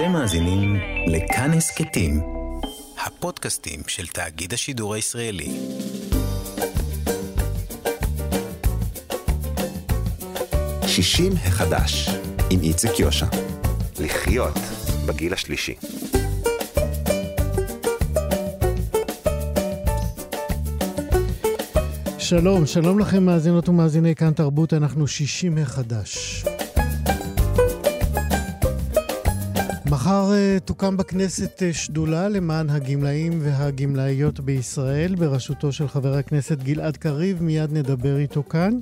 אתם מאזינים לכאן הסכתים, הפודקאסטים של תאגיד השידור הישראלי. שישים החדש, עם איציק יושע. לחיות בגיל השלישי. שלום, שלום לכם מאזינות ומאזיני כאן תרבות, אנחנו שישים מחדש. מחר uh, תוקם בכנסת uh, שדולה למען הגמלאים והגמלאיות בישראל, בראשותו של חבר הכנסת גלעד קריב, מיד נדבר איתו כאן.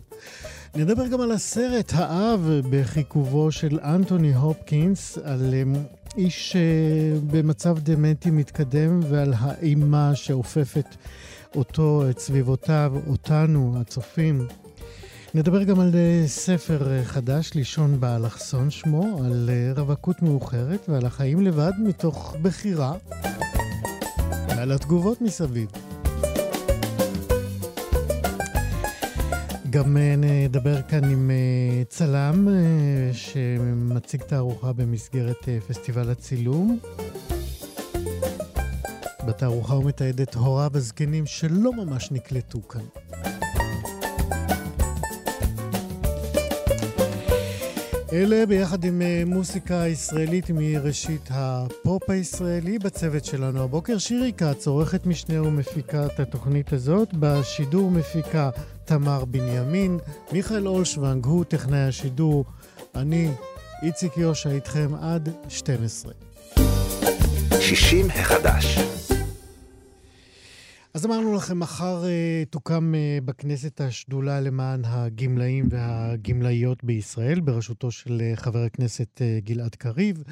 נדבר גם על הסרט האב בחיכובו של אנטוני הופקינס, על um, איש במצב דמנטי מתקדם ועל האימה שאופפת אותו, את סביבותיו, אותנו, הצופים. נדבר גם על אה, ספר אה, חדש, לישון באלכסון שמו, על אה, רווקות מאוחרת ועל החיים לבד מתוך בחירה, ועל התגובות מסביב. גם נדבר כאן עם צלם שמציג תערוכה במסגרת פסטיבל הצילום. בתערוכה הוא מתעד את הוריו הזקנים שלא ממש נקלטו כאן. אלה ביחד עם אה, מוסיקה ישראלית מראשית הפופ הישראלי בצוות שלנו הבוקר. שירי כץ, עורכת משנה ומפיקה את התוכנית הזאת. בשידור מפיקה תמר בנימין. מיכאל אולשוונג הוא טכנאי השידור. אני, איציק יושע, איתכם עד 12. 60 החדש אז אמרנו לכם, מחר uh, תוקם uh, בכנסת השדולה למען הגמלאים והגמלאיות בישראל, בראשותו של uh, חבר הכנסת uh, גלעד קריב,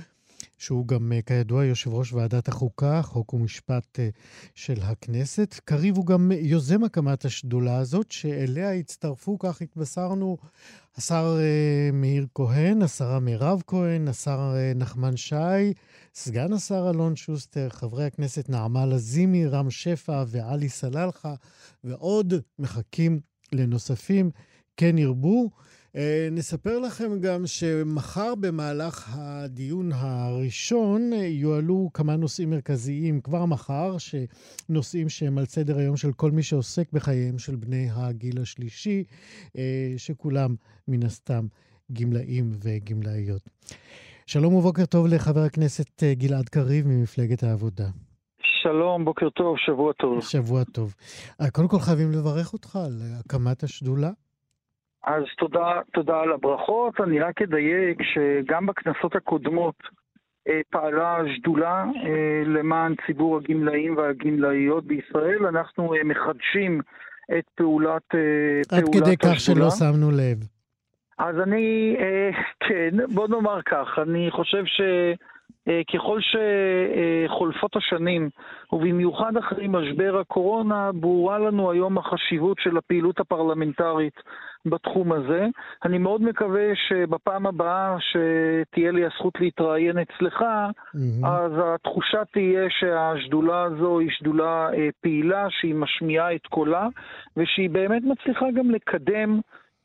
שהוא גם, uh, כידוע, יושב ראש ועדת החוקה, חוק ומשפט uh, של הכנסת. קריב הוא גם יוזם הקמת השדולה הזאת, שאליה הצטרפו, כך התבשרנו, השר uh, מאיר כהן, השרה מירב כהן, השר נחמן שי, סגן השר אלון שוסטר, חברי הכנסת נעמה לזימי, רם שפע ועלי סלאלחה, ועוד מחכים לנוספים, כן ירבו. אה, נספר לכם גם שמחר במהלך הדיון הראשון יועלו כמה נושאים מרכזיים כבר מחר, נושאים שהם על סדר היום של כל מי שעוסק בחייהם של בני הגיל השלישי, אה, שכולם מן הסתם גמלאים וגמלאיות. שלום ובוקר טוב לחבר הכנסת אה, גלעד קריב ממפלגת העבודה. שלום, בוקר טוב, שבוע טוב. שבוע טוב. אה, קודם כל חייבים לברך אותך על הקמת השדולה. אז תודה, תודה על הברכות. אני רק אדייק שגם בכנסות הקודמות אה, פעלה שדולה למען ציבור הגמלאים והגמלאיות בישראל. אנחנו מחדשים את פעולת, עד פעולת כדי כך שלא שמנו לב. אז אני, אה, כן, בוא נאמר כך, אני חושב שככל אה, שחולפות השנים, ובמיוחד אחרי משבר הקורונה, ברורה לנו היום החשיבות של הפעילות הפרלמנטרית בתחום הזה. אני מאוד מקווה שבפעם הבאה שתהיה לי הזכות להתראיין אצלך, mm-hmm. אז התחושה תהיה שהשדולה הזו היא שדולה אה, פעילה, שהיא משמיעה את קולה, ושהיא באמת מצליחה גם לקדם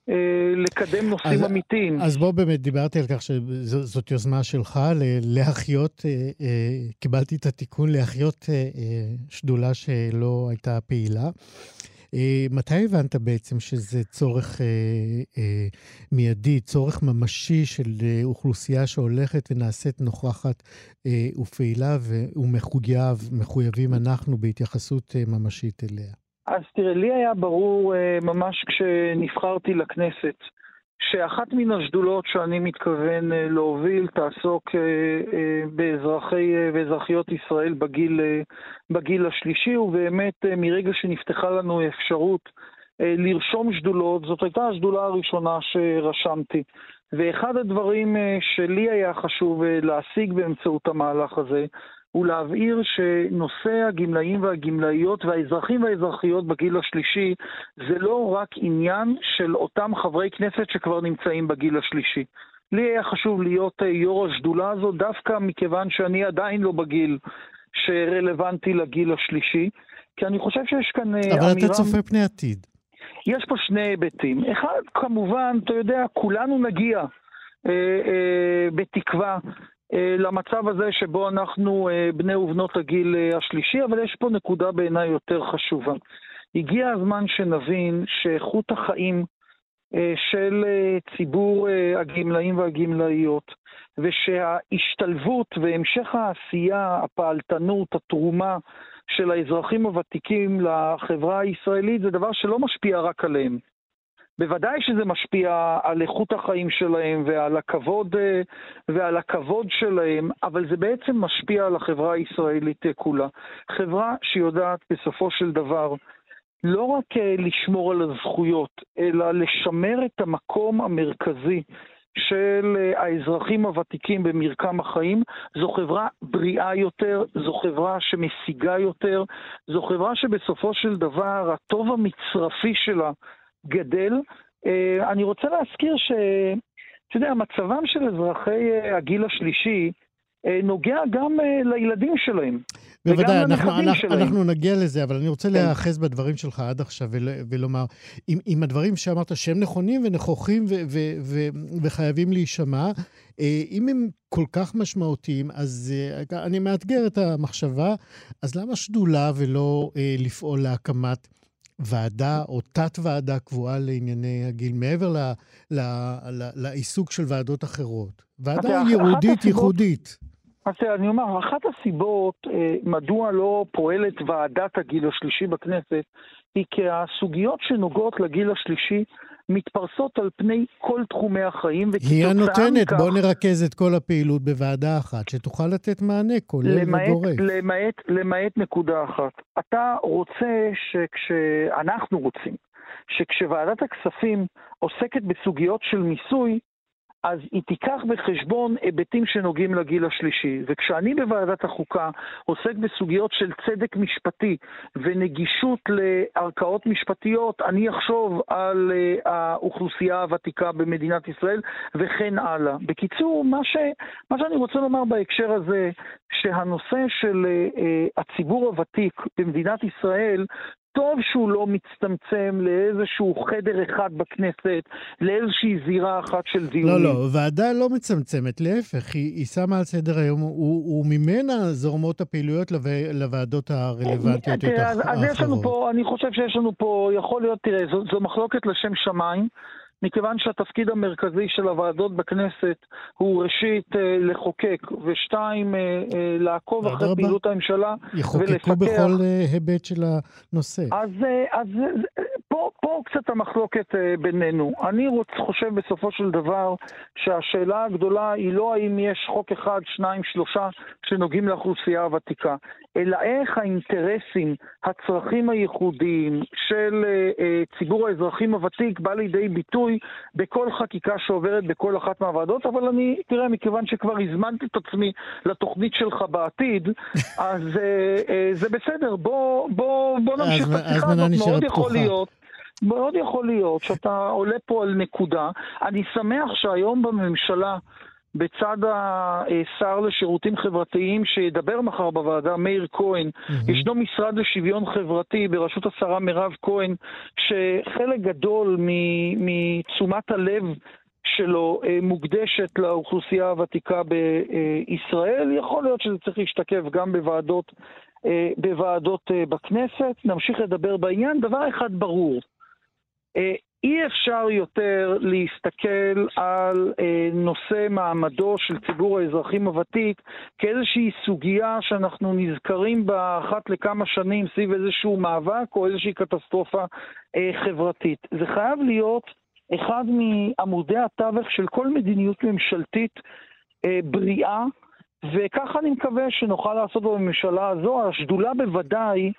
אה, לקדם נושאים אז, אמיתיים. אז בוא באמת, דיברתי על כך שזאת יוזמה שלך להחיות, אה, אה, קיבלתי את התיקון להחיות שדולה שלא הייתה פעילה. מתי הבנת בעצם שזה צורך מיידי, צורך ממשי של אוכלוסייה שהולכת ונעשית נוכחת ופעילה ומחויבים אנחנו בהתייחסות ממשית אליה? אז תראה, לי היה ברור אה, ממש כשנבחרתי לכנסת, שאחת מן השדולות שאני מתכוון אה, להוביל תעסוק אה, באזרחי ואזרחיות ישראל בגיל, בגיל השלישי, ובאמת מרגע שנפתחה לנו אפשרות לרשום שדולות, זאת הייתה השדולה הראשונה שרשמתי. ואחד הדברים שלי היה חשוב להשיג באמצעות המהלך הזה, הוא להבהיר שנושא הגמלאים והגמלאיות והאזרחים והאזרחיות בגיל השלישי זה לא רק עניין של אותם חברי כנסת שכבר נמצאים בגיל השלישי. לי היה חשוב להיות אה, יו"ר השדולה הזו דווקא מכיוון שאני עדיין לא בגיל שרלוונטי לגיל השלישי, כי אני חושב שיש כאן אבל אמירה... אתה צופה פני עתיד. יש פה שני היבטים. אחד, כמובן, אתה יודע, כולנו נגיע אה, אה, בתקווה למצב הזה שבו אנחנו בני ובנות הגיל השלישי, אבל יש פה נקודה בעיניי יותר חשובה. הגיע הזמן שנבין שאיכות החיים של ציבור הגמלאים והגמלאיות, ושההשתלבות והמשך העשייה, הפעלתנות, התרומה של האזרחים הוותיקים לחברה הישראלית זה דבר שלא משפיע רק עליהם. בוודאי שזה משפיע על איכות החיים שלהם ועל הכבוד, ועל הכבוד שלהם, אבל זה בעצם משפיע על החברה הישראלית כולה. חברה שיודעת בסופו של דבר לא רק לשמור על הזכויות, אלא לשמר את המקום המרכזי של אה, האזרחים הוותיקים במרקם החיים, זו חברה בריאה יותר, זו חברה שמשיגה יותר, זו חברה שבסופו של דבר הטוב המצרפי שלה גדל. אה, אני רוצה להזכיר ש... אתה יודע, מצבם של אזרחי אה, הגיל השלישי נוגע גם לילדים שלהם. בוודאי, אנחנו, אנחנו, אנחנו נגיע לזה, אבל אני רוצה כן. להיאחז בדברים שלך עד עכשיו ול, ולומר, אם, אם הדברים שאמרת שהם נכונים ונכוחים ו, ו, ו, וחייבים להישמע, אה, אם הם כל כך משמעותיים, אז אה, אני מאתגר את המחשבה, אז למה שדולה ולא אה, לפעול להקמת... ועדה או תת-ועדה קבועה לענייני הגיל, מעבר ל, ל, ל, לעיסוק של ועדות אחרות. ועדה ייעודית, ייחודית. אז אני אומר, אחת הסיבות אה, מדוע לא פועלת ועדת הגיל השלישי בכנסת, היא כי הסוגיות שנוגעות לגיל השלישי מתפרסות על פני כל תחומי החיים, מכך... היא הנותנת, בוא נרכז את כל הפעילות בוועדה אחת, שתוכל לתת מענה כולל למעט, וגורף. למעט, למעט נקודה אחת. אתה רוצה שכש... אנחנו רוצים שכשוועדת הכספים עוסקת בסוגיות של מיסוי, אז היא תיקח בחשבון היבטים שנוגעים לגיל השלישי. וכשאני בוועדת החוקה עוסק בסוגיות של צדק משפטי ונגישות לערכאות משפטיות, אני אחשוב על uh, האוכלוסייה הוותיקה במדינת ישראל וכן הלאה. בקיצור, מה, ש, מה שאני רוצה לומר בהקשר הזה, שהנושא של uh, הציבור הוותיק במדינת ישראל טוב שהוא לא מצטמצם לאיזשהו חדר אחד בכנסת, לאיזושהי זירה אחת של דיונים. לא, לא, ועדה לא מצמצמת, להפך, היא, היא שמה על סדר היום, וממנה זורמות הפעילויות לו, לוועדות הרלוונטיות יותר האחרות. אז יש לנו פה, אני חושב שיש לנו פה, יכול להיות, תראה, זו, זו מחלוקת לשם שמיים. מכיוון שהתפקיד המרכזי של הוועדות בכנסת הוא ראשית אה, לחוקק, ושתיים, אה, אה, לעקוב אחרי רבה. פעילות הממשלה יחוקקו ולפקח. יחוקקו בכל היבט של הנושא. אז, אז פה, פה קצת המחלוקת בינינו. אני רוצ, חושב בסופו של דבר שהשאלה הגדולה היא לא האם יש חוק אחד, שניים, שלושה שנוגעים לאוכלוסייה הוותיקה, אלא איך האינטרסים, הצרכים הייחודיים של ציבור האזרחים הוותיק בא לידי ביטוי ביטוי בכל חקיקה שעוברת בכל אחת מהוועדות, אבל אני, תראה, מכיוון שכבר הזמנתי את עצמי לתוכנית שלך בעתיד, אז אה, אה, זה בסדר, בוא, בוא, בוא נמשיך את השיחה הזאת, מאוד יכול להיות. מאוד יכול להיות שאתה עולה פה על נקודה. אני שמח שהיום בממשלה, בצד השר לשירותים חברתיים שידבר מחר בוועדה, מאיר כהן, mm-hmm. ישנו משרד לשוויון חברתי בראשות השרה מירב כהן, שחלק גדול מתשומת הלב שלו אה, מוקדשת לאוכלוסייה הוותיקה בישראל. יכול להיות שזה צריך להשתקף גם בוועדות, אה, בוועדות אה, בכנסת. נמשיך לדבר בעניין. דבר אחד ברור, אי אפשר יותר להסתכל על אה, נושא מעמדו של ציבור האזרחים הוותיק כאיזושהי סוגיה שאנחנו נזכרים בה אחת לכמה שנים סביב איזשהו מאבק או איזושהי קטסטרופה אה, חברתית. זה חייב להיות אחד מעמודי התווך של כל מדיניות ממשלתית אה, בריאה, וככה אני מקווה שנוכל לעשות בממשלה הזו. השדולה בוודאי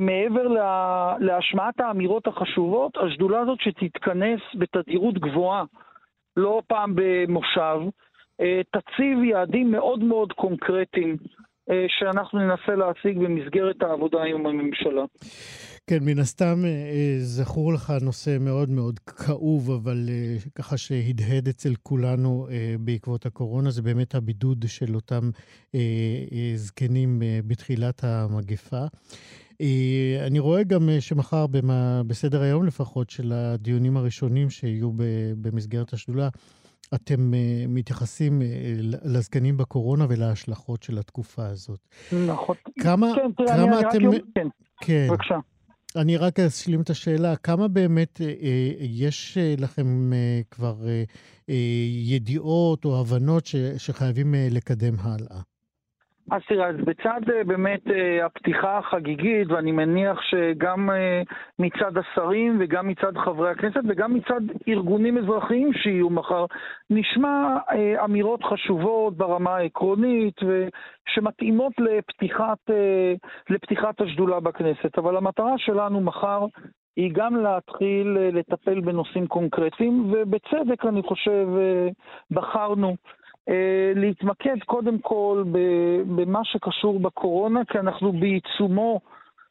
מעבר לה, להשמעת האמירות החשובות, השדולה הזאת שתתכנס בתדירות גבוהה, לא פעם במושב, אה, תציב יעדים מאוד מאוד קונקרטיים אה, שאנחנו ננסה להשיג במסגרת העבודה עם הממשלה. כן, מן הסתם זכור לך נושא מאוד מאוד כאוב, אבל ככה שהדהד אצל כולנו בעקבות הקורונה, זה באמת הבידוד של אותם זקנים בתחילת המגפה. אה, אני רואה גם אה, שמחר במה, בסדר היום לפחות של הדיונים הראשונים שיהיו במסגרת השדולה, אתם מתייחסים לזקנים בקורונה ולהשלכות של התקופה הזאת. נכון. כמה, כן, תראה, כמה אני, אתם... רק... כן, כן. בבקשה. אני רק אשלים את השאלה, כמה באמת אה, יש לכם אה, כבר אה, אה, ידיעות או הבנות ש, שחייבים אה, לקדם הלאה? אז תראה, אז בצד אה, באמת אה, הפתיחה החגיגית, ואני מניח שגם אה, מצד השרים וגם מצד חברי הכנסת וגם מצד ארגונים אזרחיים שיהיו מחר, נשמע אמירות חשובות ברמה העקרונית שמתאימות לפתיחת, לפתיחת השדולה בכנסת. אבל המטרה שלנו מחר היא גם להתחיל לטפל בנושאים קונקרטיים, ובצדק אני חושב בחרנו להתמקד קודם כל במה שקשור בקורונה, כי אנחנו בעיצומו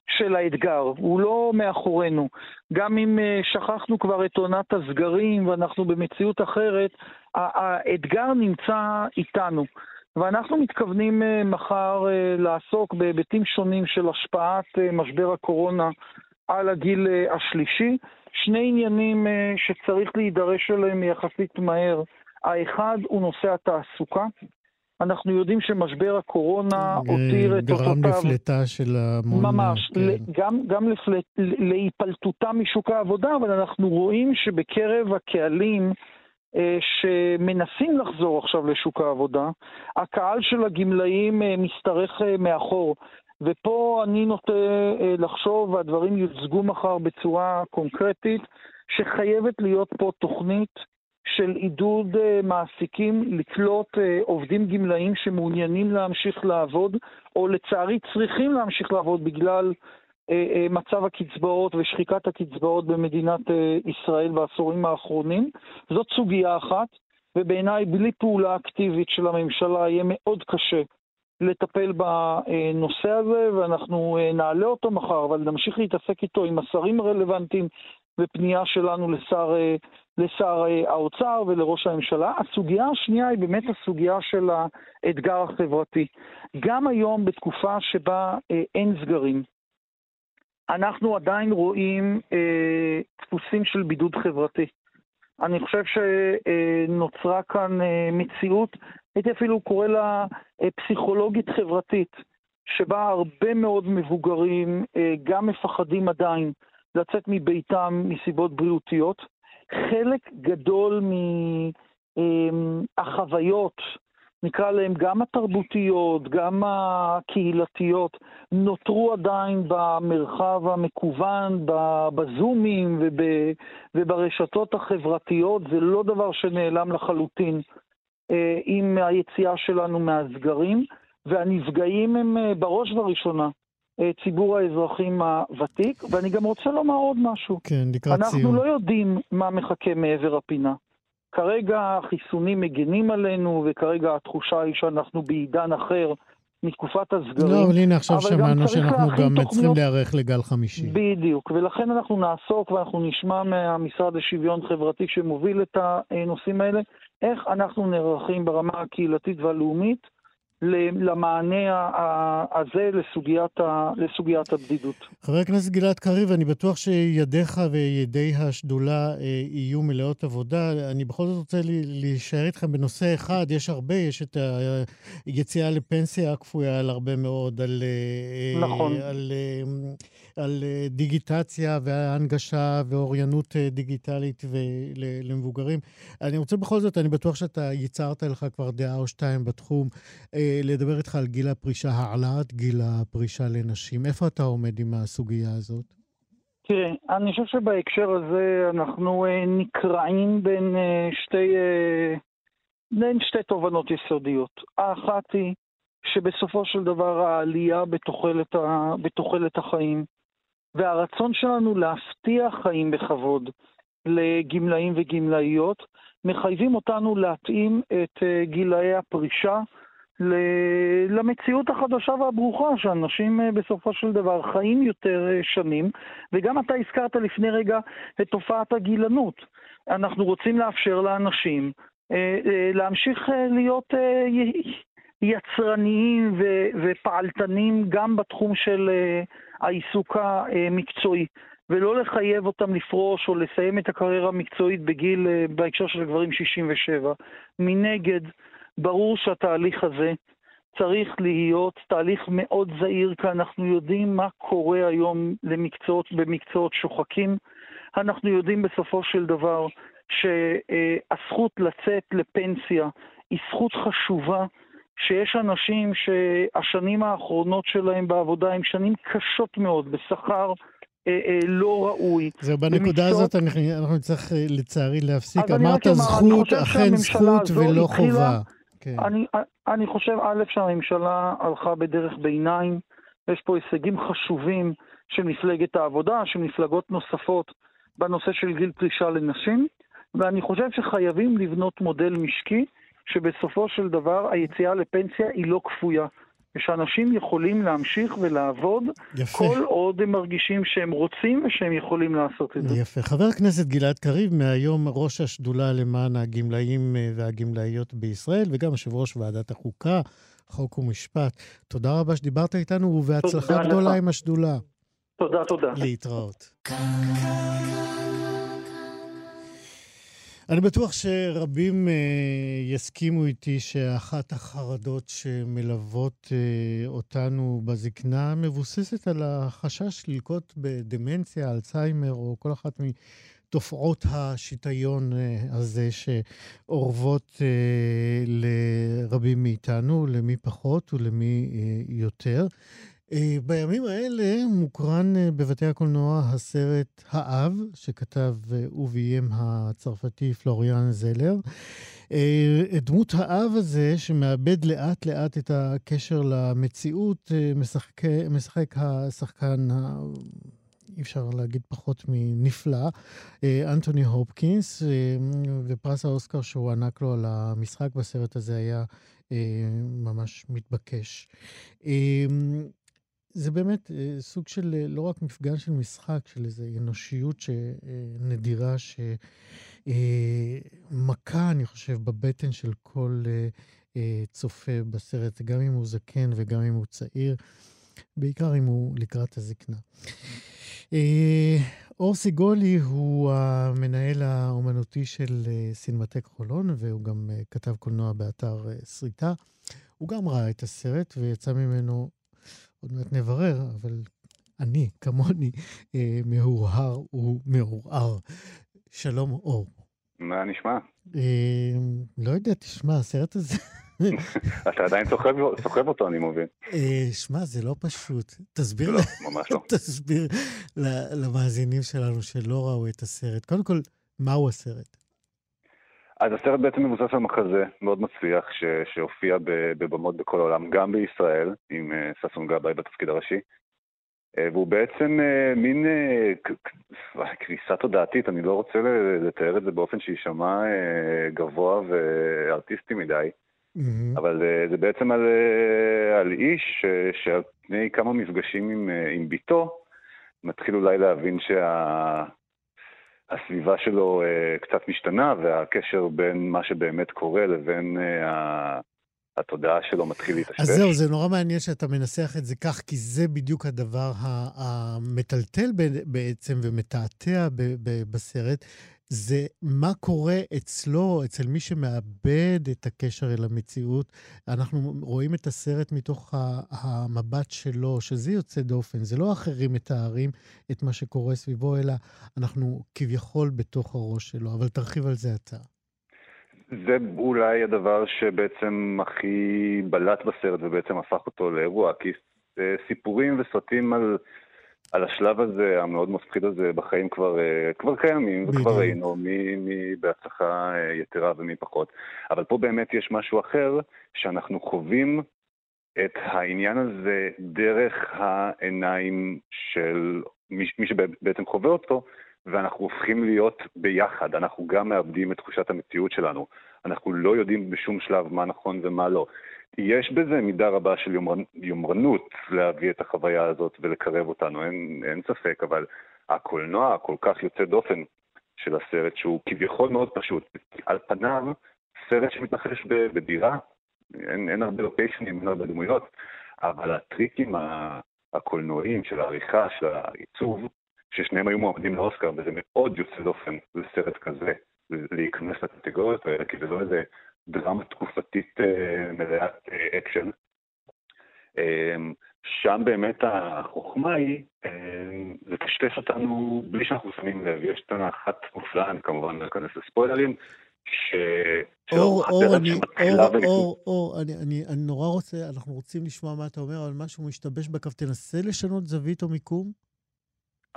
של האתגר, הוא לא מאחורינו. גם אם אה, שכחנו כבר את עונת הסגרים ואנחנו במציאות אחרת, האתגר נמצא איתנו. ואנחנו מתכוונים אה, מחר לעסוק בהיבטים שונים של השפעת משבר הקורונה על הגיל השלישי. שני עניינים שצריך להידרש אליהם יחסית מהר. האחד הוא נושא התעסוקה. אנחנו יודעים שמשבר הקורונה הותיר את אותותיו... גרם לפלטה של המון... ממש, כן. גם, גם לפלט, להיפלטותה משוק העבודה, אבל אנחנו רואים שבקרב הקהלים אה, שמנסים לחזור עכשיו לשוק העבודה, הקהל של הגמלאים אה, משתרך אה, מאחור. ופה אני נוטה אה, לחשוב, והדברים יוצגו מחר בצורה קונקרטית, שחייבת להיות פה תוכנית של עידוד אה, מעסיקים לקלוט אה, עובדים גמלאים שמעוניינים להמשיך לעבוד, או לצערי צריכים להמשיך לעבוד בגלל אה, מצב הקצבאות ושחיקת הקצבאות במדינת ישראל בעשורים האחרונים. זאת סוגיה אחת, ובעיניי בלי פעולה אקטיבית של הממשלה יהיה מאוד קשה לטפל בנושא הזה, ואנחנו נעלה אותו מחר, אבל נמשיך להתעסק איתו עם השרים הרלוונטיים ופנייה שלנו לשר לשר אה, האוצר ולראש הממשלה. הסוגיה השנייה היא באמת הסוגיה של האתגר החברתי. גם היום, בתקופה שבה אה, אין סגרים, אנחנו עדיין רואים אה, דפוסים של בידוד חברתי. אני חושב שנוצרה כאן אה, מציאות, הייתי אפילו קורא לה אה, פסיכולוגית חברתית, שבה הרבה מאוד מבוגרים אה, גם מפחדים עדיין לצאת מביתם מסיבות בריאותיות. חלק גדול מהחוויות, נקרא להן גם התרבותיות, גם הקהילתיות, נותרו עדיין במרחב המקוון, בזומים וברשתות החברתיות, זה לא דבר שנעלם לחלוטין אה, עם היציאה שלנו מהסגרים, והנפגעים הם אה, בראש ובראשונה ציבור האזרחים הוותיק, ואני גם רוצה לומר עוד משהו. כן, לקראת אנחנו סיום. אנחנו לא יודעים מה מחכה מעבר הפינה. כרגע החיסונים מגינים עלינו, וכרגע התחושה היא שאנחנו בעידן אחר מתקופת הסגרים. לא, אבל הנה עכשיו שמענו שאנחנו גם תוכניות... צריכים להיערך לגל חמישי. בדיוק, ולכן אנחנו נעסוק ואנחנו נשמע מהמשרד לשוויון חברתי שמוביל את הנושאים האלה, איך אנחנו נערכים ברמה הקהילתית והלאומית למענה הזה לסוגיית, ה, לסוגיית הבדידות. חבר הכנסת גלעד קריב, אני בטוח שידיך וידי השדולה אה, יהיו מלאות עבודה. אני בכל זאת רוצה להישאר איתכם בנושא אחד. יש הרבה, יש את היציאה לפנסיה הכפויה על הרבה מאוד, על... אה, נכון. על, אה, על דיגיטציה והנגשה ואוריינות דיגיטלית למבוגרים. אני רוצה בכל זאת, אני בטוח שאתה ייצרת לך כבר דעה או שתיים בתחום. לדבר איתך על גיל הפרישה, העלאת גיל הפרישה לנשים. איפה אתה עומד עם הסוגיה הזאת? תראה, אני חושב שבהקשר הזה אנחנו אה, נקרעים בין אה, שתי, אה, בין שתי תובנות יסודיות. האחת היא שבסופו של דבר העלייה בתוחלת, בתוחלת החיים והרצון שלנו להבטיח חיים בכבוד לגמלאים וגמלאיות מחייבים אותנו להתאים את גילאי הפרישה למציאות החדשה והברוכה, שאנשים אה, בסופו של דבר חיים יותר אה, שנים, וגם אתה הזכרת לפני רגע את תופעת הגילנות. אנחנו רוצים לאפשר לאנשים אה, להמשיך להיות יצרניים ופעלתנים גם בתחום של העיסוק המקצועי. ולא לחייב אותם לפרוש או לסיים את הקריירה המקצועית בגיל, אה, בהקשר של גברים 67. מנגד, ברור שהתהליך הזה צריך להיות תהליך מאוד זהיר, כי אנחנו יודעים מה קורה היום למקצועות, במקצועות שוחקים. אנחנו יודעים בסופו של דבר שהזכות לצאת לפנסיה היא זכות חשובה, שיש אנשים שהשנים האחרונות שלהם בעבודה הם שנים קשות מאוד, בשכר אה, אה, לא ראוי. זהו, בנקודה הזאת אנחנו נצטרך אה, לצערי להפסיק. אמרת זכות, אכן זכות ולא חובה. כן. אני, אני חושב, א', שהממשלה הלכה בדרך ביניים, יש פה הישגים חשובים של מפלגת העבודה, של מפלגות נוספות בנושא של גיל פרישה לנשים, ואני חושב שחייבים לבנות מודל משקי, שבסופו של דבר היציאה לפנסיה היא לא כפויה. ושאנשים יכולים להמשיך ולעבוד יפה. כל עוד הם מרגישים שהם רוצים ושהם יכולים לעשות את זה. יפה. חבר הכנסת גלעד קריב, מהיום ראש השדולה למען הגמלאים אה, והגמלאיות בישראל, וגם יושב ראש ועדת החוקה, חוק ומשפט. תודה רבה שדיברת איתנו, ובהצלחה גדולה לך. עם השדולה. תודה, תודה. להתראות. אני בטוח שרבים uh, יסכימו איתי שאחת החרדות שמלוות uh, אותנו בזקנה מבוססת על החשש ללקוט בדמנציה, אלצהיימר, או כל אחת מתופעות השיטיון uh, הזה שאורבות uh, לרבים מאיתנו, למי פחות ולמי uh, יותר. אה, בימים האלה מוקרן אה, בבתי הקולנוע הסרט האב, שכתב אה, וביים הצרפתי פלוריאן זלר. דמות האב הזה, שמאבד לאט לאט את הקשר למציאות, משחק, משחק השחקן אי אפשר להגיד פחות מנפלא, אנטוני הופקינס, ופרס האוסקר שהוענק לו על המשחק בסרט הזה היה ממש מתבקש. זה באמת אה, סוג של, אה, לא רק מפגן של משחק, של איזו אנושיות נדירה, שמכה, אה, אני חושב, בבטן של כל צופה בסרט, גם אם הוא זקן וגם אם הוא צעיר, בעיקר אם הוא לקראת הזקנה. אור סיגולי הוא המנהל האומנותי של סינמטק חולון, והוא גם כתב קולנוע באתר סריטה. הוא גם ראה את הסרט ויצא ממנו עוד מעט נברר, אבל אני, כמוני, אה, מהורהר ומעורער. שלום, אור. מה נשמע? אה, לא יודע, תשמע, הסרט הזה... אתה עדיין סוחב אותו, אני מבין. אה, שמע, זה לא פשוט. תסביר... לא, ממש לא. תסביר למאזינים שלנו שלא ראו את הסרט. קודם כל, מהו הסרט? אז הסרט בעצם מבוסס על מחזה מאוד מצליח ש- שהופיע בבמות בכל העולם, גם בישראל, עם uh, ששון גבאי בתפקיד הראשי. Uh, והוא בעצם uh, מין קריסה תודעתית, אני לא רוצה לתאר את זה באופן שיישמע גבוה וארטיסטי מדי, mm-hmm. אבל זה בעצם על, על איש שעל פני כמה מפגשים עם, עם ביתו, מתחיל אולי להבין שה... הסביבה שלו uh, קצת משתנה, והקשר בין מה שבאמת קורה לבין uh, התודעה שלו מתחיל להתאשפש. אז זהו, זה נורא מעניין שאתה מנסח את זה כך, כי זה בדיוק הדבר המטלטל בעצם ומתעתע בסרט. זה מה קורה אצלו, אצל מי שמאבד את הקשר אל המציאות. אנחנו רואים את הסרט מתוך המבט שלו, שזה יוצא דופן. זה לא אחרים מתארים את מה שקורה סביבו, אלא אנחנו כביכול בתוך הראש שלו. אבל תרחיב על זה אתה. זה אולי הדבר שבעצם הכי בלט בסרט ובעצם הפך אותו לאירוע, כי סיפורים וסרטים על... על השלב הזה, המאוד מפחיד הזה, בחיים כבר, אה, כבר קיימים, וכבר ראינו מי, מי בהצלחה אה, יתרה ומי פחות. אבל פה באמת יש משהו אחר, שאנחנו חווים את העניין הזה דרך העיניים של מי, מי שבעצם חווה אותו, ואנחנו הופכים להיות ביחד. אנחנו גם מאבדים את תחושת המציאות שלנו. אנחנו לא יודעים בשום שלב מה נכון ומה לא. יש בזה מידה רבה של יומר, יומרנות להביא את החוויה הזאת ולקרב אותנו, אין, אין ספק, אבל הקולנוע הכל כך יוצא דופן של הסרט, שהוא כביכול מאוד פשוט, על פניו סרט שמתרחש בדירה, אין, אין הרבה לוקיישנים, אין הרבה דמויות, אבל הטריקים הקולנועיים של העריכה, של העיצוב, ששניהם היו מועמדים לאוסקר, וזה מאוד יוצא דופן לסרט כזה, להיכנס לקטגוריות האלה, כי זה לא איזה דרמה תקופתית אה, מלאת אה, אקשן. אה, שם באמת החוכמה היא לטשטש אותנו בלי שאנחנו שמים לב. יש סצנה אחת מופלאה, אני כמובן לא אכנס לספוילרים, ש... אור, אור, אני, אור, אור, אור, אני, אני, אני נורא רוצה, אנחנו רוצים לשמוע מה אתה אומר, אבל משהו משתבש בקו, תנסה לשנות זווית או מיקום.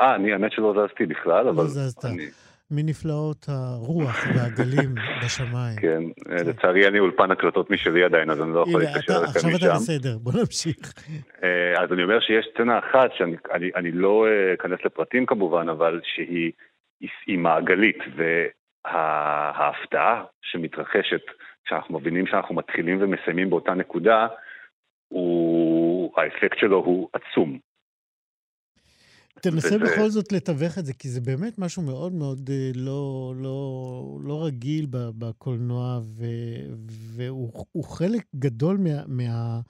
אה, אני האמת שלא זזתי בכלל, לא אבל... לא זזת. אני... מנפלאות הרוח והגלים בשמיים. כן, כן, לצערי אני אולפן הקלטות משלי עדיין, אז אני לא יכול להתקשר אליכם משם. עכשיו אתה בסדר, בוא נמשיך. אה, אז אני אומר שיש סצנה אחת, שאני לא אה, אכנס לפרטים כמובן, אבל שהיא מעגלית, וההפתעה שמתרחשת כשאנחנו מבינים שאנחנו מתחילים ומסיימים באותה נקודה, האפקט שלו הוא עצום. תנסה וזה... בכל זאת לתווך את זה, כי זה באמת משהו מאוד מאוד אה, לא, לא, לא רגיל בקולנוע, ו, והוא חלק גדול מה... מה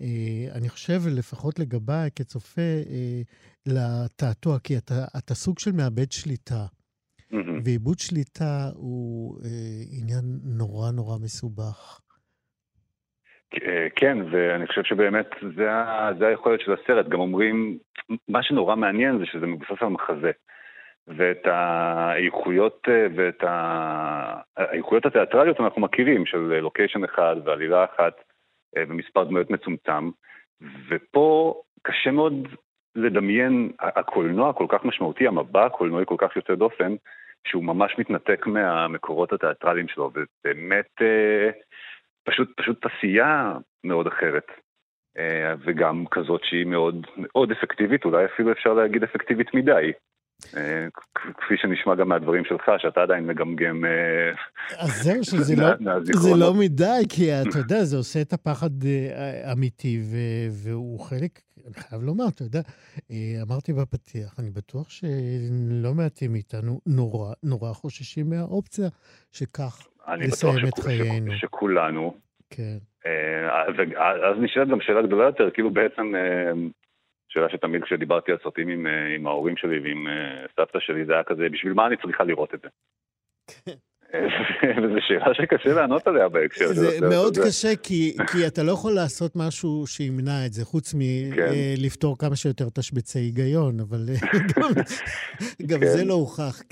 אה, אני חושב, לפחות לגביי כצופה, אה, לתעתוע, כי אתה, אתה סוג של מאבד שליטה. Mm-hmm. ועיבוד שליטה הוא אה, עניין נורא נורא מסובך. אה, כן, ואני חושב שבאמת זה, זה היכולת של הסרט. גם אומרים, מה שנורא מעניין זה שזה מבוסס על מחזה. ואת האיכויות אה, ואת האיכויות התיאטרליות אנחנו מכירים, של לוקיישן אחד ועלילה אחת אה, ומספר דמויות מצומצם. ופה קשה מאוד לדמיין, הקולנוע כל כך משמעותי, המבע הקולנועי כל כך יוצא דופן, שהוא ממש מתנתק מהמקורות התיאטרליים שלו, ובאמת פשוט, פשוט עשייה מאוד אחרת. אה, וגם כזאת שהיא מאוד, מאוד אפקטיבית, אולי אפילו אפשר להגיד אפקטיבית מדי. אה, כפי שנשמע גם מהדברים שלך, שאתה עדיין מגמגם... אה, אז זהו, שזה לא, זה לא מדי, כי אתה יודע, זה עושה את הפחד אמיתי, והוא חלק, אני חייב לומר, אתה יודע, אמרתי בפתיח, אני בטוח שלא מעטים מאיתנו נורא, נורא חוששים מהאופציה שכך לסיים את חיינו. שכולנו. כן. אה, ואז נשאלת גם שאלה גדולה יותר, כאילו בעצם, אה, שאלה שתמיד כשדיברתי על סרטים עם, אה, עם ההורים שלי ועם סבתא שלי, זה היה כזה, בשביל מה אני צריכה לראות את זה? כן. וזו שאלה שקשה לענות עליה בהקשר הזה. זה מאוד קשה, כי, כי אתה לא יכול לעשות משהו שימנע את זה, חוץ מלפתור כן. כמה שיותר תשבצי היגיון, אבל גם, גם כן. זה לא הוכח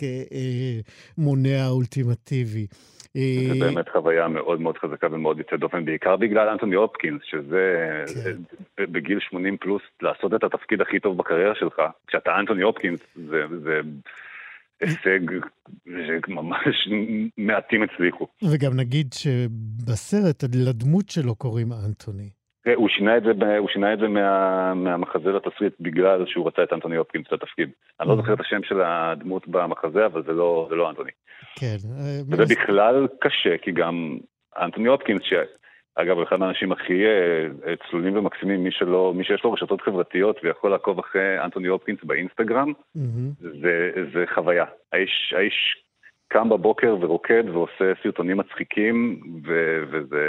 כמונע אולטימטיבי. זה אה, באמת חוויה מאוד מאוד חזקה ומאוד יוצאת דופן, בעיקר בגלל אנטוני הופקינס, שזה כן. בגיל 80 פלוס, לעשות את התפקיד הכי טוב בקריירה שלך. כשאתה אנטוני הופקינס, זה, זה הישג שממש מעטים הצליחו. וגם נגיד שבסרט לדמות שלו קוראים אנטוני. הוא שינה את זה, הוא שינה את זה מה, מהמחזה לתסריט בגלל שהוא רצה את אנטוני הופקינס לתפקיד. אני לא זוכר את השם של הדמות במחזה, אבל זה לא, זה לא אנטוני. כן. אה, וזה בכלל קשה, כי גם אנטוני הופקינס, שאגב, הוא אחד מהאנשים הכי אה, צלולים ומקסימים, מי, שלא, מי שיש לו רשתות חברתיות ויכול לעקוב אחרי אנטוני הופקינס באינסטגרם, mm-hmm. זה, זה חוויה. האיש, האיש קם בבוקר ורוקד ועושה סרטונים מצחיקים, ו, וזה...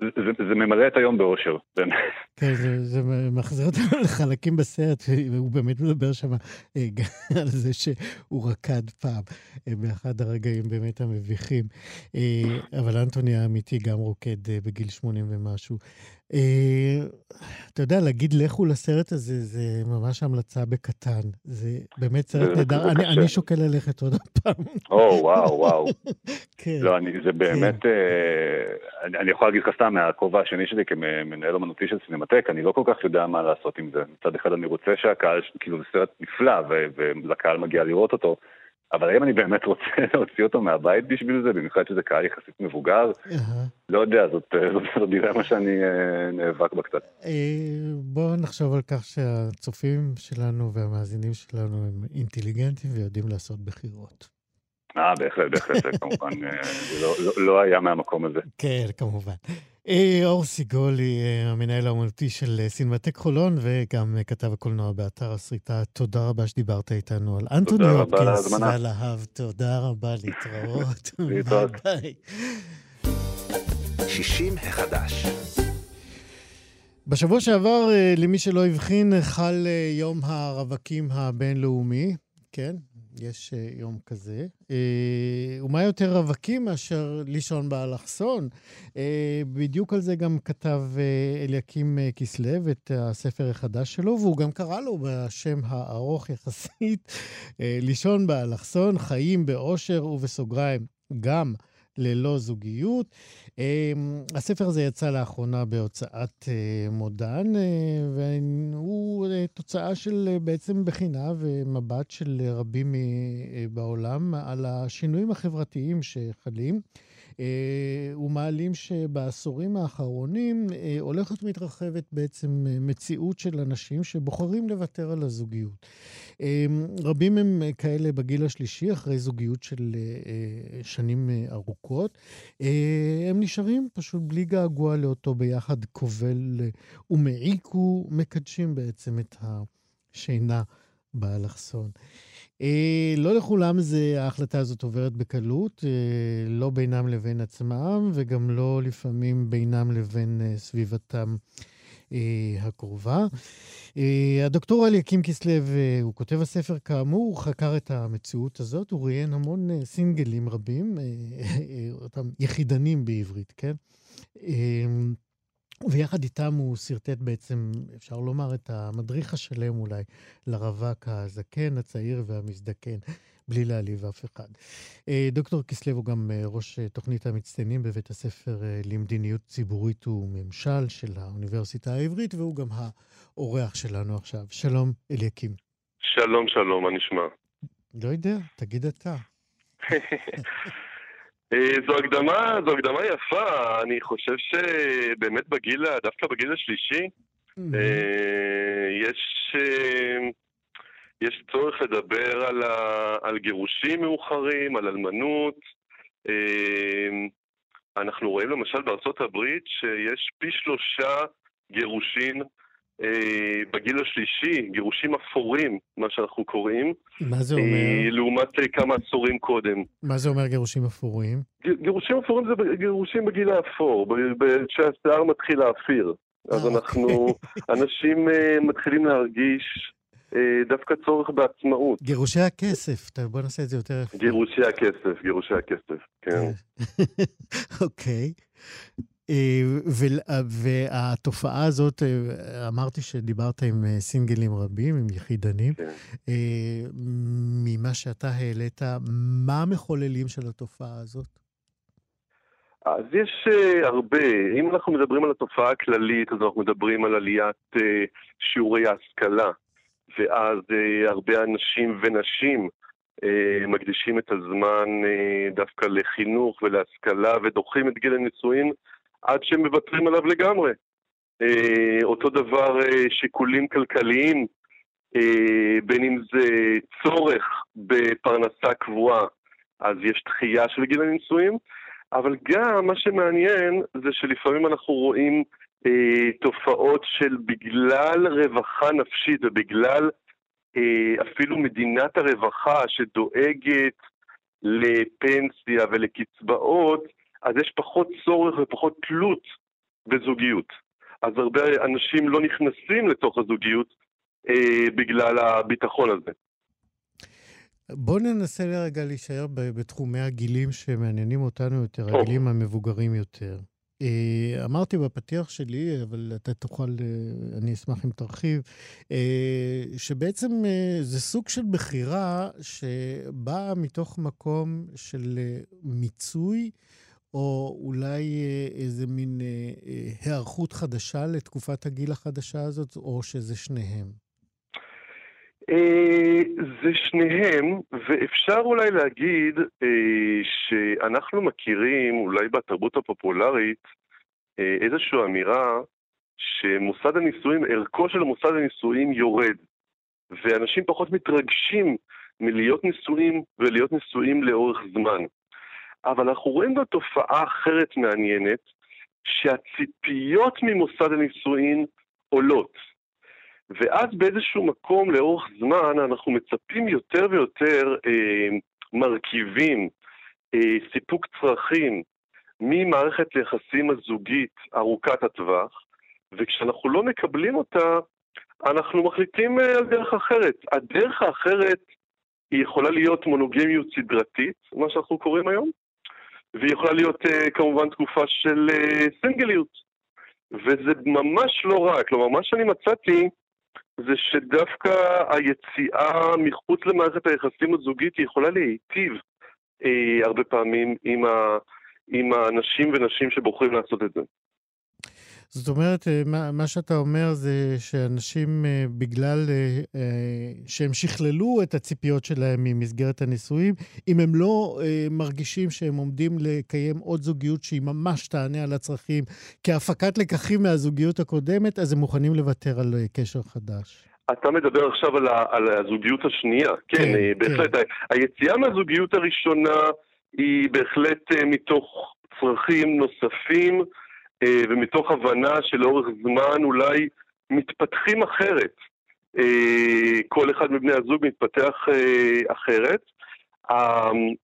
זה, זה ממלא את היום באושר. כן, זה, זה מחזיר אותנו לחלקים בסרט, והוא באמת מדבר שם אה, על זה שהוא רקד פעם, אה, באחד הרגעים באמת המביכים. אה, אבל אנטוני האמיתי גם רוקד בגיל 80 ומשהו. אתה יודע, להגיד לכו לסרט הזה, זה ממש המלצה בקטן. זה באמת סרט נהדר. אני, אני שוקל ללכת עוד פעם. או, וואו, וואו. כן. לא, אני, זה באמת, כן. אה, אני, אני יכול להגיד לך סתם, מהכובע השני שלי כמנהל אמנותי של סינמטק, אני לא כל כך יודע מה לעשות עם זה. מצד אחד אני רוצה שהקהל, כאילו זה סרט נפלא, ולקהל מגיע לראות אותו. אבל האם אני באמת רוצה להוציא אותו מהבית בשביל זה, במיוחד שזה קהל יחסית מבוגר? לא יודע, זאת דילמה שאני אה, נאבק בה קצת. אה, בואו נחשוב על כך שהצופים שלנו והמאזינים שלנו הם אינטליגנטים ויודעים לעשות בחירות. אה, בהחלט, בהחלט, כמובן, אה, לא, לא, לא היה מהמקום הזה. כן, כמובן. אה, אור סיגולי, אה, המנהל האומנותי של אה, סינמטק חולון, וגם כתב הקולנוע באתר הסריטה. תודה רבה שדיברת איתנו על אנטוני הופקינס ועל אהב. תודה רבה, להתראות. להתראות. ביי. 60 החדש. בשבוע שעבר, למי שלא הבחין, חל יום הרווקים הבינלאומי. כן, יש אה, יום כזה. ומה יותר רווקים מאשר לישון באלכסון? בדיוק על זה גם כתב אליקים כסלו את הספר החדש שלו, והוא גם קרא לו בשם הארוך יחסית, לישון באלכסון, חיים באושר ובסוגריים, גם ללא זוגיות. אמ, הספר הזה יצא לאחרונה בהוצאת אה, מודן, אה, והוא אה, תוצאה של בעצם בחינה ומבט של רבים בעולם על השינויים החברתיים שחלים. ומעלים שבעשורים האחרונים הולכת ומתרחבת בעצם מציאות של אנשים שבוחרים לוותר על הזוגיות. אמ, רבים הם כאלה בגיל השלישי, אחרי זוגיות של אה, אה, שנים אה, ארוכות. הם נשארים פשוט בלי געגוע לאותו ביחד כובל ומעיק ומקדשים בעצם את השינה באלכסון. לא לכולם זה, ההחלטה הזאת עוברת בקלות, לא בינם לבין עצמם, וגם לא לפעמים בינם לבין סביבתם. אה, הקרובה. אה, הדוקטור אליקים כסלו, אה, הוא כותב הספר כאמור, הוא חקר את המציאות הזאת, הוא ראיין המון סינגלים רבים, אותם יחידנים בעברית, כן? ויחד איתם הוא שרטט בעצם, אפשר לומר, את המדריך השלם אולי לרווק הזקן, הצעיר והמזדקן. בלי להעליב אף אחד. אה, דוקטור כסלו הוא גם אה, ראש אה, תוכנית המצטיינים בבית הספר למדיניות ציבורית וממשל של האוניברסיטה העברית, והוא גם האורח שלנו עכשיו. שלום, אליקים. שלום, שלום, מה נשמע? לא יודע, תגיד אתה. זו הקדמה, זו הקדמה יפה, אני חושב שבאמת בגיל, דווקא בגיל השלישי, יש יש צורך לדבר על, ה, על גירושים מאוחרים, על אלמנות. אנחנו רואים למשל בארצות הברית שיש פי שלושה גירושים אה, בגיל השלישי, גירושים אפורים, מה שאנחנו קוראים. מה זה אומר? אה, לעומת אה, כמה עשורים קודם. מה זה אומר גירושים אפורים? גירושים אפורים זה גירושים בגיל האפור, כשהשיער מתחיל להאפיר. אז אוקיי. אנחנו, אנשים מתחילים להרגיש אה, דווקא צורך בעצמאות. גירושי הכסף, בוא נעשה את זה יותר יפה. גירושי הכסף, גירושי הכסף, כן. אוקיי. אה, והתופעה הזאת, אה, אמרתי שדיברת עם סינגלים רבים, עם יחידנים. כן. ממה שאתה העלית, מה המחוללים של התופעה הזאת? אז יש uh, הרבה. אם אנחנו מדברים על התופעה הכללית, אז אנחנו מדברים על עליית uh, שיעורי ההשכלה. ואז אה, הרבה אנשים ונשים אה, מקדישים את הזמן אה, דווקא לחינוך ולהשכלה ודוחים את גיל הנישואין עד שהם מוותרים עליו לגמרי. אה, אותו דבר אה, שיקולים כלכליים, אה, בין אם זה צורך בפרנסה קבועה, אז יש דחייה של גיל הנישואין, אבל גם מה שמעניין זה שלפעמים אנחנו רואים תופעות של בגלל רווחה נפשית ובגלל אפילו מדינת הרווחה שדואגת לפנסיה ולקצבאות, אז יש פחות צורך ופחות תלות בזוגיות. אז הרבה אנשים לא נכנסים לתוך הזוגיות אה, בגלל הביטחון הזה. בואו ננסה לרגע להישאר בתחומי הגילים שמעניינים אותנו יותר, הגילים המבוגרים יותר. אה, אמרתי בפתיח שלי, אבל אתה תוכל, אה, אני אשמח אם תרחיב, אה, שבעצם זה סוג של בחירה שבאה מתוך מקום של מיצוי, או אולי איזה מין היערכות חדשה לתקופת הגיל החדשה הזאת, או שזה שניהם. זה שניהם, ואפשר אולי להגיד שאנחנו מכירים, אולי בתרבות הפופולרית, איזושהי אמירה שמוסד הנישואים, ערכו של מוסד הנישואים יורד, ואנשים פחות מתרגשים מלהיות נישואים ולהיות נישואים לאורך זמן. אבל אנחנו רואים גם תופעה אחרת מעניינת, שהציפיות ממוסד הנישואין עולות. ואז באיזשהו מקום לאורך זמן אנחנו מצפים יותר ויותר אה, מרכיבים, אה, סיפוק צרכים ממערכת היחסים הזוגית ארוכת הטווח וכשאנחנו לא מקבלים אותה, אנחנו מחליטים אה, על דרך אחרת. הדרך האחרת היא יכולה להיות מונוגמיות סדרתית, מה שאנחנו קוראים היום, והיא יכולה להיות uh, כמובן תקופה של uh, סינגליות. וזה ממש לא רע, כלומר, מה שאני מצאתי זה שדווקא היציאה מחוץ למערכת היחסים הזוגית היא יכולה להיטיב uh, הרבה פעמים עם, ה, עם האנשים ונשים שבוחרים לעשות את זה. זאת אומרת, אה, מה, מה שאתה אומר זה שאנשים, אה, בגלל אה, שהם שכללו את הציפיות שלהם ממסגרת הנישואים, אם הם לא מרגישים שהם עומדים לקיים עוד זוגיות שהיא ממש תענה על הצרכים כהפקת לקחים מהזוגיות הקודמת, אז הם מוכנים לוותר על קשר חדש. אתה מדבר עכשיו על, ה, על הזוגיות השנייה. כן, כן בהחלט. כן. היציאה מהזוגיות הראשונה היא בהחלט מתוך צרכים נוספים. אה, ומתוך הבנה שלאורך זמן אולי מתפתחים אחרת. אה, כל אחד מבני הזוג מתפתח אה, אחרת.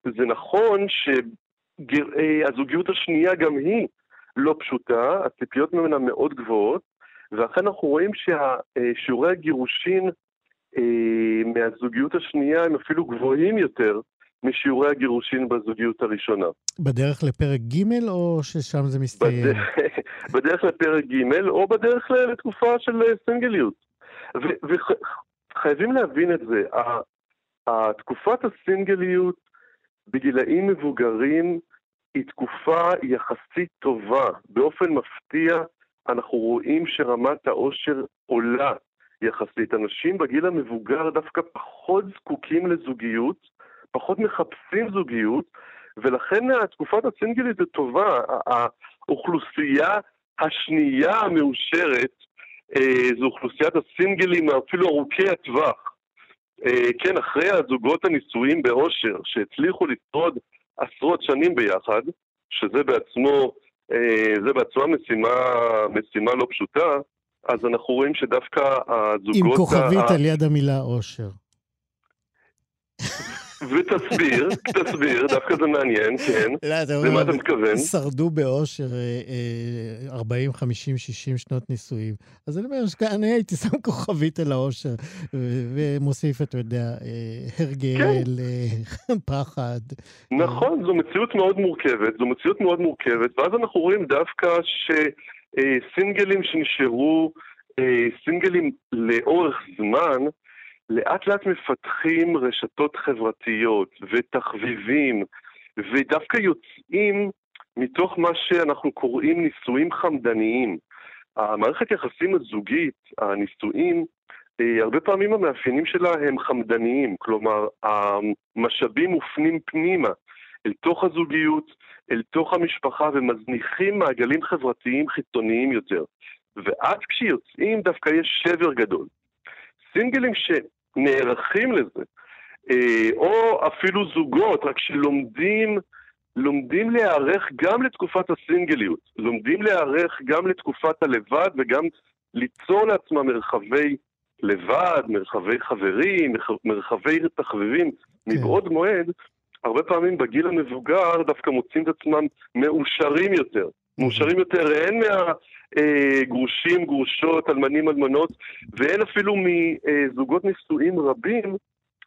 זה נכון שהזוגיות השנייה גם היא לא פשוטה, הציפיות ממנה מאוד גבוהות, ואכן אנחנו רואים ששיעורי הגירושין מהזוגיות השנייה הם אפילו גבוהים יותר משיעורי הגירושין בזוגיות הראשונה. בדרך לפרק ג' או ששם זה מסתיים? בדרך, בדרך לפרק ג' או בדרך לתקופה של סינגליות. וחייבים להבין את זה, תקופת הסינגליות בגילאים מבוגרים היא תקופה יחסית טובה. באופן מפתיע אנחנו רואים שרמת העושר עולה יחסית. אנשים בגיל המבוגר דווקא פחות זקוקים לזוגיות, פחות מחפשים זוגיות, ולכן תקופת הסינגלית היא טובה. האוכלוסייה השנייה המאושרת אה, זו אוכלוסיית הסינגלים אפילו ארוכי הטווח. אה, כן, אחרי הזוגות הנישואים באושר, שהצליחו לשרוד עשרות שנים ביחד, שזה בעצמו, אה, זה בעצמה משימה, משימה לא פשוטה, אז אנחנו רואים שדווקא הזוגות... עם כוכבית ה... על יד המילה אושר. ותסביר, תסביר, דווקא זה מעניין, כן. לא, אתה אומר, למה אתה מתכוון? שרדו באושר 40, 50, 60 שנות נישואים. אז אני אומר, אני הייתי שם כוכבית על האושר, ומוסיף, אתה יודע, אה, הרגל, כן. אה, פחד. נכון, זו מציאות מאוד מורכבת, זו מציאות מאוד מורכבת, ואז אנחנו רואים דווקא שסינגלים שנשארו, אה, סינגלים לאורך זמן, לאט לאט מפתחים רשתות חברתיות ותחביבים, ודווקא יוצאים מתוך מה שאנחנו קוראים נישואים חמדניים. המערכת יחסים הזוגית, הנישואים, אה, הרבה פעמים המאפיינים שלה הם חמדניים, כלומר המשאבים מופנים פנימה אל תוך הזוגיות, אל תוך המשפחה ומזניחים מעגלים חברתיים חיצוניים יותר. ואז כשיוצאים דווקא יש שבר גדול. סינגלים ש... נערכים לזה, אה, או אפילו זוגות, רק שלומדים לומדים להיערך גם לתקופת הסינגליות, לומדים להיערך גם לתקופת הלבד וגם ליצור לעצמם מרחבי לבד, מרחבי חברים, מרחבי תחביבים כן. מבעוד מועד, הרבה פעמים בגיל המבוגר דווקא מוצאים את עצמם מאושרים יותר. מאושרים יותר הן מהגרושים, גרושות, אלמנים, אלמנות, והן אפילו מזוגות נישואים רבים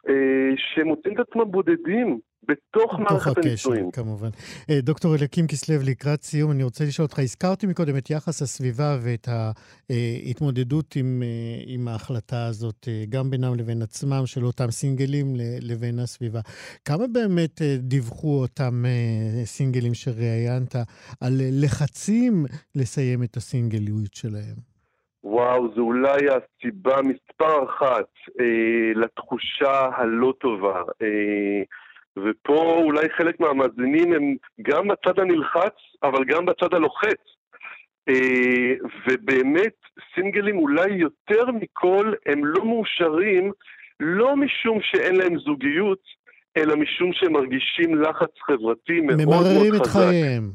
אה, שמוצאים את עצמם בודדים בתוך מערכת הנישואים. כמובן. אה, דוקטור אליקים כסלו, לקראת סיום, אני רוצה לשאול אותך, הזכרתי מקודם את יחס הסביבה ואת ההתמודדות עם, אה, עם ההחלטה הזאת, גם בינם לבין עצמם, של אותם סינגלים לבין הסביבה. כמה באמת דיווחו אותם סינגלים שראיינת על לחצים לסיים את הסינגליות שלהם? וואו, זו אולי הסיבה מספר אחת אה, לתחושה הלא טובה. אה, ופה אולי חלק מהמאזינים הם גם בצד הנלחץ, אבל גם בצד הלוחץ. אה, ובאמת, סינגלים אולי יותר מכל הם לא מאושרים, לא משום שאין להם זוגיות, אלא משום שהם מרגישים לחץ חברתי מאוד מאוד חזק. ממררים את חייהם.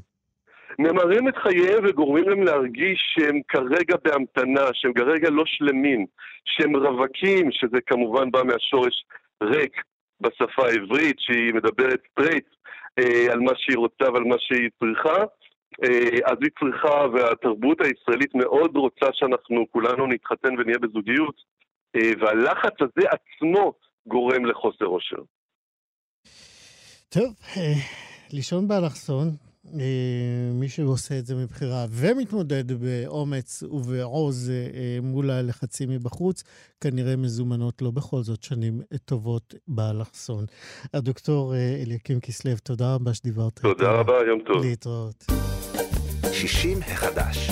ממררים את חייהם וגורמים להם להרגיש שהם כרגע בהמתנה, שהם כרגע לא שלמים, שהם רווקים, שזה כמובן בא מהשורש ריק בשפה העברית, שהיא מדברת straight אה, על מה שהיא רוצה ועל מה שהיא צריכה, אז היא צריכה, והתרבות הישראלית מאוד רוצה שאנחנו כולנו נתחתן ונהיה בזוגיות, והלחץ הזה עצמו גורם לחוסר אושר. טוב, לישון באלכסון, אה, מי שעושה את זה מבחירה ומתמודד באומץ ובעוז אה, מול הלחצים מבחוץ, כנראה מזומנות לו בכל זאת שנים טובות באלכסון. הדוקטור אה, אליקים כסלו, תודה רבה שדיברת. תודה רבה, יום טוב. להתראות. 60 החדש.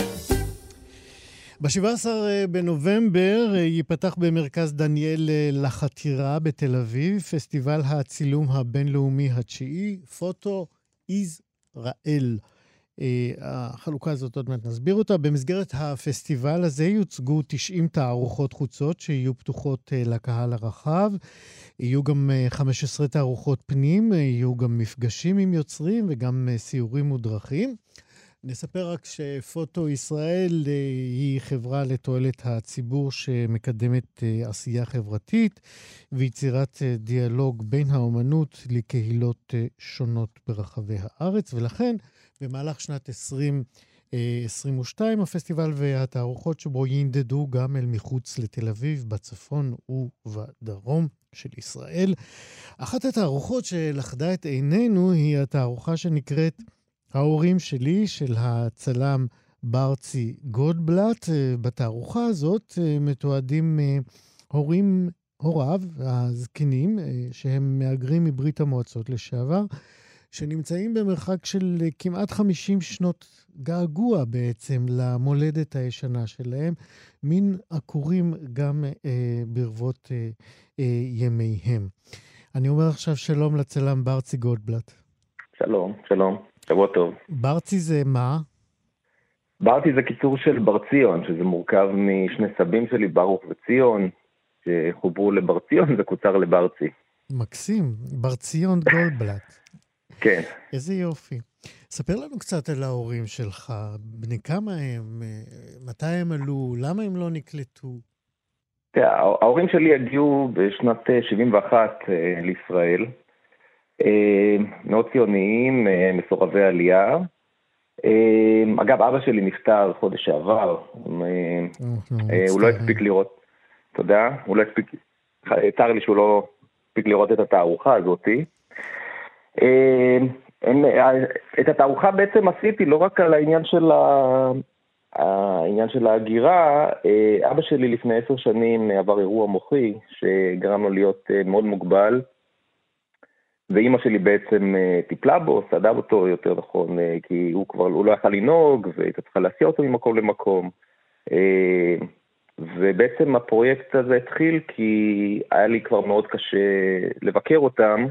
ב-17 בנובמבר ייפתח במרכז דניאל לחתירה בתל אביב, פסטיבל הצילום הבינלאומי התשיעי, פוטו איז ראל. אה, החלוקה הזאת עוד מעט נסביר אותה. במסגרת הפסטיבל הזה יוצגו 90 תערוכות חוצות שיהיו פתוחות אה, לקהל הרחב. יהיו גם 15 אה, תערוכות פנים, יהיו גם מפגשים עם יוצרים וגם סיורים מודרכים. נספר רק שפוטו ישראל היא חברה לתועלת הציבור שמקדמת עשייה חברתית ויצירת דיאלוג בין האומנות לקהילות שונות ברחבי הארץ, ולכן במהלך שנת 2022 הפסטיבל והתערוכות שבו ינדדו גם אל מחוץ לתל אביב, בצפון ובדרום של ישראל. אחת התערוכות שלכדה את עינינו היא התערוכה שנקראת ההורים שלי, של הצלם ברצי גולדבלט. אה, בתערוכה הזאת אה, מתועדים אה, הורים, הוריו, הזקנים, שהם מהגרים מברית המועצות לשעבר, שנמצאים במרחק של כמעט 50 שנות געגוע בעצם למולדת הישנה שלהם, מין עקורים גם אה, ברבות אה, אה, ימיהם. אני אומר עכשיו שלום לצלם ברצי גולדבלט. שלום, שלום. שבוע טוב. ברצי זה מה? ברצי זה קיצור של בר ציון, שזה מורכב משני סבים שלי, ברוך וציון, שחוברו לבר ציון וקוצר לברצי. מקסים, בר ציון גולדבלט. כן. איזה יופי. ספר לנו קצת על ההורים שלך, בני כמה הם, מתי הם עלו, למה הם לא נקלטו? ההורים שלי הגיעו בשנת 71 אה, לישראל. אה, מאוד ציוניים, אה, מסורבי עלייה. אה, אגב, אבא שלי נפטר חודש שעבר, הוא לא הספיק לראות, תודה, הוא לא הספיק, צר לי שהוא לא הספיק לראות את התערוכה הזאתי. את התערוכה בעצם עשיתי לא רק על העניין של, ה... העניין של ההגירה, אבא שלי לפני עשר שנים עבר אירוע מוחי שגרם לו להיות מאוד מוגבל. ואימא שלי בעצם אה, טיפלה בו, סעדה אותו יותר נכון, אה, כי הוא כבר, הוא לא יכל לנהוג, והייתה צריכה להסיע אותו ממקום למקום. אה, ובעצם הפרויקט הזה התחיל כי היה לי כבר מאוד קשה לבקר אותם,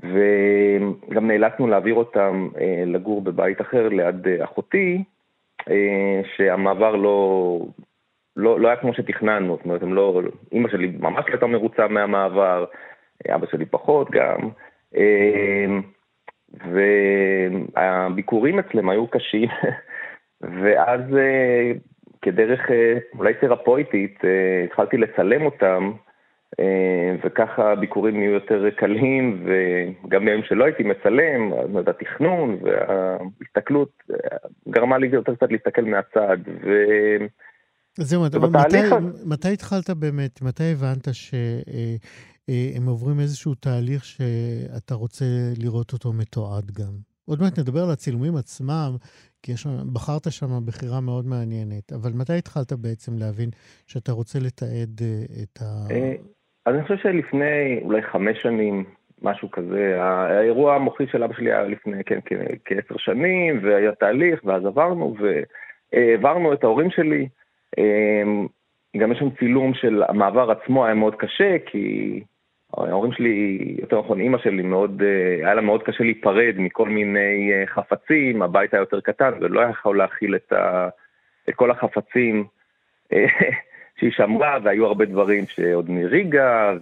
וגם נאלצנו להעביר אותם לגור בבית אחר ליד אחותי, שהמעבר לא, לא, לא היה כמו שתכננו, זאת אומרת, לא, אימא שלי ממש הייתה מרוצה מהמעבר, אבא שלי פחות גם, והביקורים אצלם היו קשים, ואז אה, כדרך אה, אולי תרפויטית אה, התחלתי לצלם אותם, וככה הביקורים נהיו יותר קלים, וגם בימים שלא הייתי מצלם, התכנון וההסתכלות גרמה לי יותר קצת להסתכל מהצד. ו... זהו, מתי, מתי התחלת באמת, מתי הבנת ש... אה, הם עוברים איזשהו תהליך שאתה רוצה לראות אותו מתועד גם. עוד מעט נדבר על הצילומים עצמם, כי יש, בחרת שם בחירה מאוד מעניינת, אבל מתי התחלת בעצם להבין שאתה רוצה לתעד אה, את ה... אה, אז אני חושב שלפני אולי חמש שנים, משהו כזה, האירוע המוחי של אבא שלי היה לפני כן כעשר שנים, והיה תהליך, ואז עברנו, והעברנו את ההורים שלי. גם יש שם צילום של המעבר עצמו היה מאוד קשה, כי ההורים שלי, יותר נכון אימא שלי, מאוד, אה, היה לה מאוד קשה להיפרד מכל מיני אה, חפצים, הבית היה יותר קטן ולא היה יכול להכיל את, ה, את כל החפצים אה, שהיא שמרה, והיו הרבה דברים שעוד מריגה,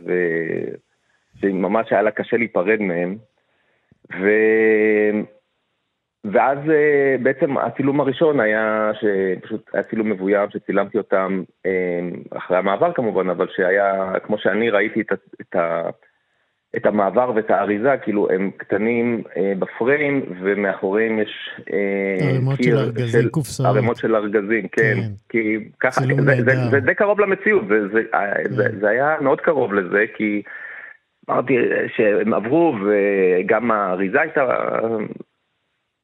ושממש היה לה קשה להיפרד מהם. ו... ואז אה, בעצם הצילום הראשון היה, שפשוט היה צילום מבוים, שצילמתי אותם אה, אחרי המעבר כמובן, אבל שהיה, כמו שאני ראיתי את, את, את המעבר ואת האריזה, כאילו הם קטנים אה, בפריים, ומאחוריהם יש ערימות של ארגזים, קופסאות. ערימות של ארגזים, כן. כן. כי ככה, זה, זה, זה, זה די קרוב למציאות, זה, זה, כן. זה, זה היה מאוד קרוב לזה, כי אמרתי שהם עברו, וגם האריזה הייתה,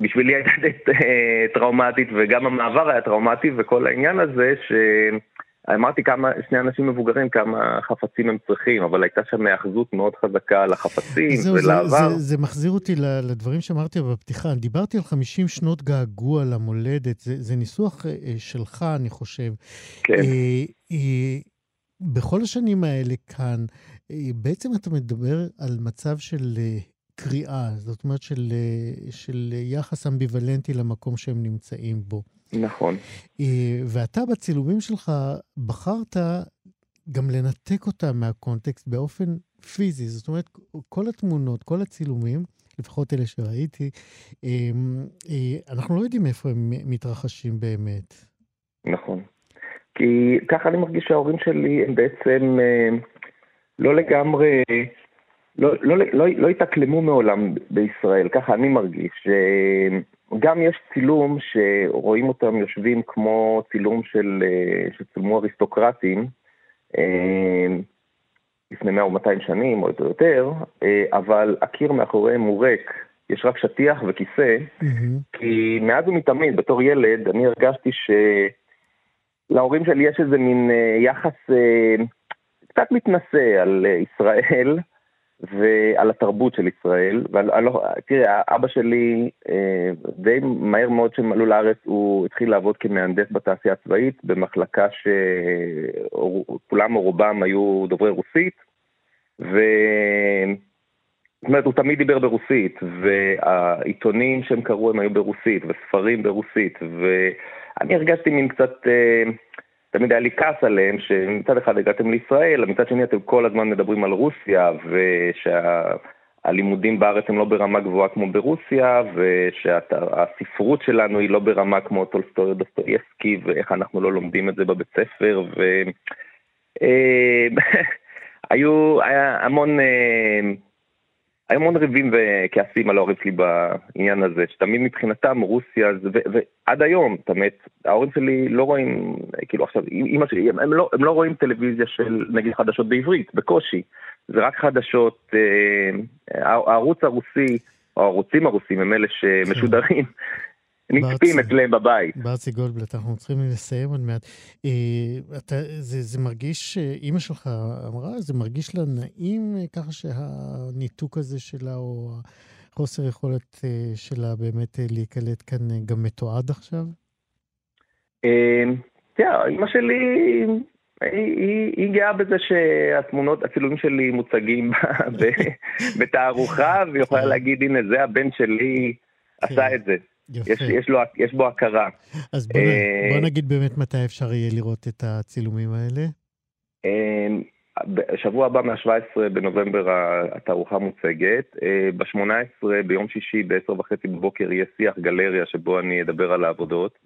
בשבילי הייתה די אה, טראומטית, וגם המעבר היה טראומטי, וכל העניין הזה ש... אמרתי כמה, שני אנשים מבוגרים, כמה חפצים הם צריכים, אבל הייתה שם היאחזות מאוד חזקה על החפצים זהו, ולעבר. זה, זה, זה מחזיר אותי לדברים שאמרתי בפתיחה. דיברתי על 50 שנות געגוע למולדת, זה, זה ניסוח אה, שלך, אני חושב. כן. אה, אה, בכל השנים האלה כאן, אה, בעצם אתה מדבר על מצב של קריאה, זאת אומרת של, אה, של יחס אמביוולנטי למקום שהם נמצאים בו. נכון. אה, ואתה בצילומים שלך בחרת גם לנתק אותם מהקונטקסט באופן פיזי. זאת אומרת, כל התמונות, כל הצילומים, לפחות אלה שראיתי, אה, אנחנו לא יודעים איפה הם מתרחשים באמת. נכון. כי ככה אני מרגיש שההורים שלי הם בעצם לא לגמרי, לא, לא, לא, לא התאקלמו מעולם בישראל, ככה אני מרגיש. גם יש צילום שרואים אותם יושבים כמו צילום של, אה, שצולמו אריסטוקרטים אה, לפני 100 או 200 שנים או יותר, אה, אבל הקיר מאחוריהם הוא ריק, יש רק שטיח וכיסא, mm-hmm. כי מאז ומתמיד, בתור ילד, אני הרגשתי שלהורים שלי יש איזה מין יחס קצת מתנשא על ישראל, ועל התרבות של ישראל. תראה, אבא שלי, אה, די מהר מאוד כשהם עלו לארץ, הוא התחיל לעבוד כמהנדס בתעשייה הצבאית, במחלקה שכולם או רובם היו דוברי רוסית, ו... זאת אומרת, הוא תמיד דיבר ברוסית, והעיתונים שהם קראו הם היו ברוסית, וספרים ברוסית, ואני הרגשתי מין קצת... אה, תמיד היה לי כעס עליהם, שמצד אחד הגעתם לישראל, מצד שני אתם כל הזמן מדברים על רוסיה, ושהלימודים בארץ הם לא ברמה גבוהה כמו ברוסיה, ושהספרות שלנו היא לא ברמה כמו טולסטוי או ואיך אנחנו לא לומדים את זה בבית ספר, ו... אה, היו, היה המון... אה, היו המון ריבים וכעסים על ההורים שלי בעניין הזה, שתמיד מבחינתם רוסיה, ועד היום, זאת אומרת, ההורים שלי לא רואים, כאילו עכשיו, אמא שלי, הם לא, הם לא רואים טלוויזיה של נגיד חדשות בעברית, בקושי. זה רק חדשות, אה, הערוץ הרוסי, או הערוצים הרוסים הם אלה שמשודרים. נצפים אצלם בבית. ברצי גולדבלט, אנחנו צריכים לסיים עוד מעט. אה, אתה, זה, זה מרגיש, אימא שלך אמרה, זה מרגיש לה נעים אה, ככה שהניתוק הזה שלה, או חוסר יכולת אה, שלה באמת אה, להיקלט כאן אה, גם מתועד עכשיו? אה, תראה, אימא שלי, היא, היא, היא גאה בזה שהתמונות, הצילומים שלי מוצגים בתערוכה, והיא יכולה כן. להגיד, הנה, זה הבן שלי עשה כן. את זה. יפה. יש, יש, לו, יש בו הכרה. אז בוא, אה, בוא נגיד באמת מתי אפשר יהיה לראות את הצילומים האלה. אה, בשבוע הבא, מה-17 בנובמבר, התערוכה מוצגת. אה, ב-18 ביום שישי, ב-10 וחצי בבוקר, יהיה שיח גלריה שבו אני אדבר על העבודות.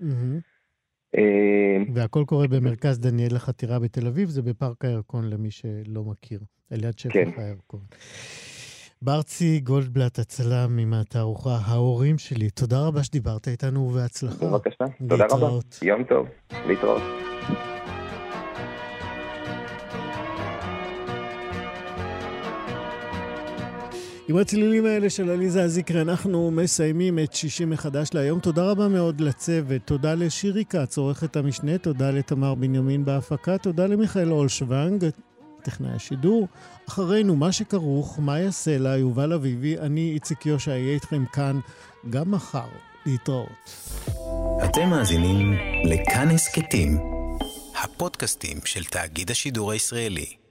והכל קורה במרכז דניאל לחתירה בתל אביב, זה בפארק הירקון למי שלא מכיר, על יד שפך כן. הירקון. ברצי גולדבלט, הצלם עם התערוכה ההורים שלי, תודה רבה שדיברת איתנו ובהצלחה. בבקשה, תודה רבה. יום טוב, להתראות. עם הצלילים האלה של עליזה אזיקרי אנחנו מסיימים את שישי מחדש להיום. תודה רבה מאוד לצוות, תודה לשירי כץ, עורכת המשנה, תודה לתמר בנימין בהפקה, תודה למיכאל אולשוונג, טכנאי השידור. אחרינו, מה שכרוך, מה יעשה לה, יובל אביבי, אני איציק יושע, אהיה איתכם כאן גם מחר. להתראות. אתם מאזינים לכאן הסכתים, הפודקאסטים של תאגיד השידור הישראלי.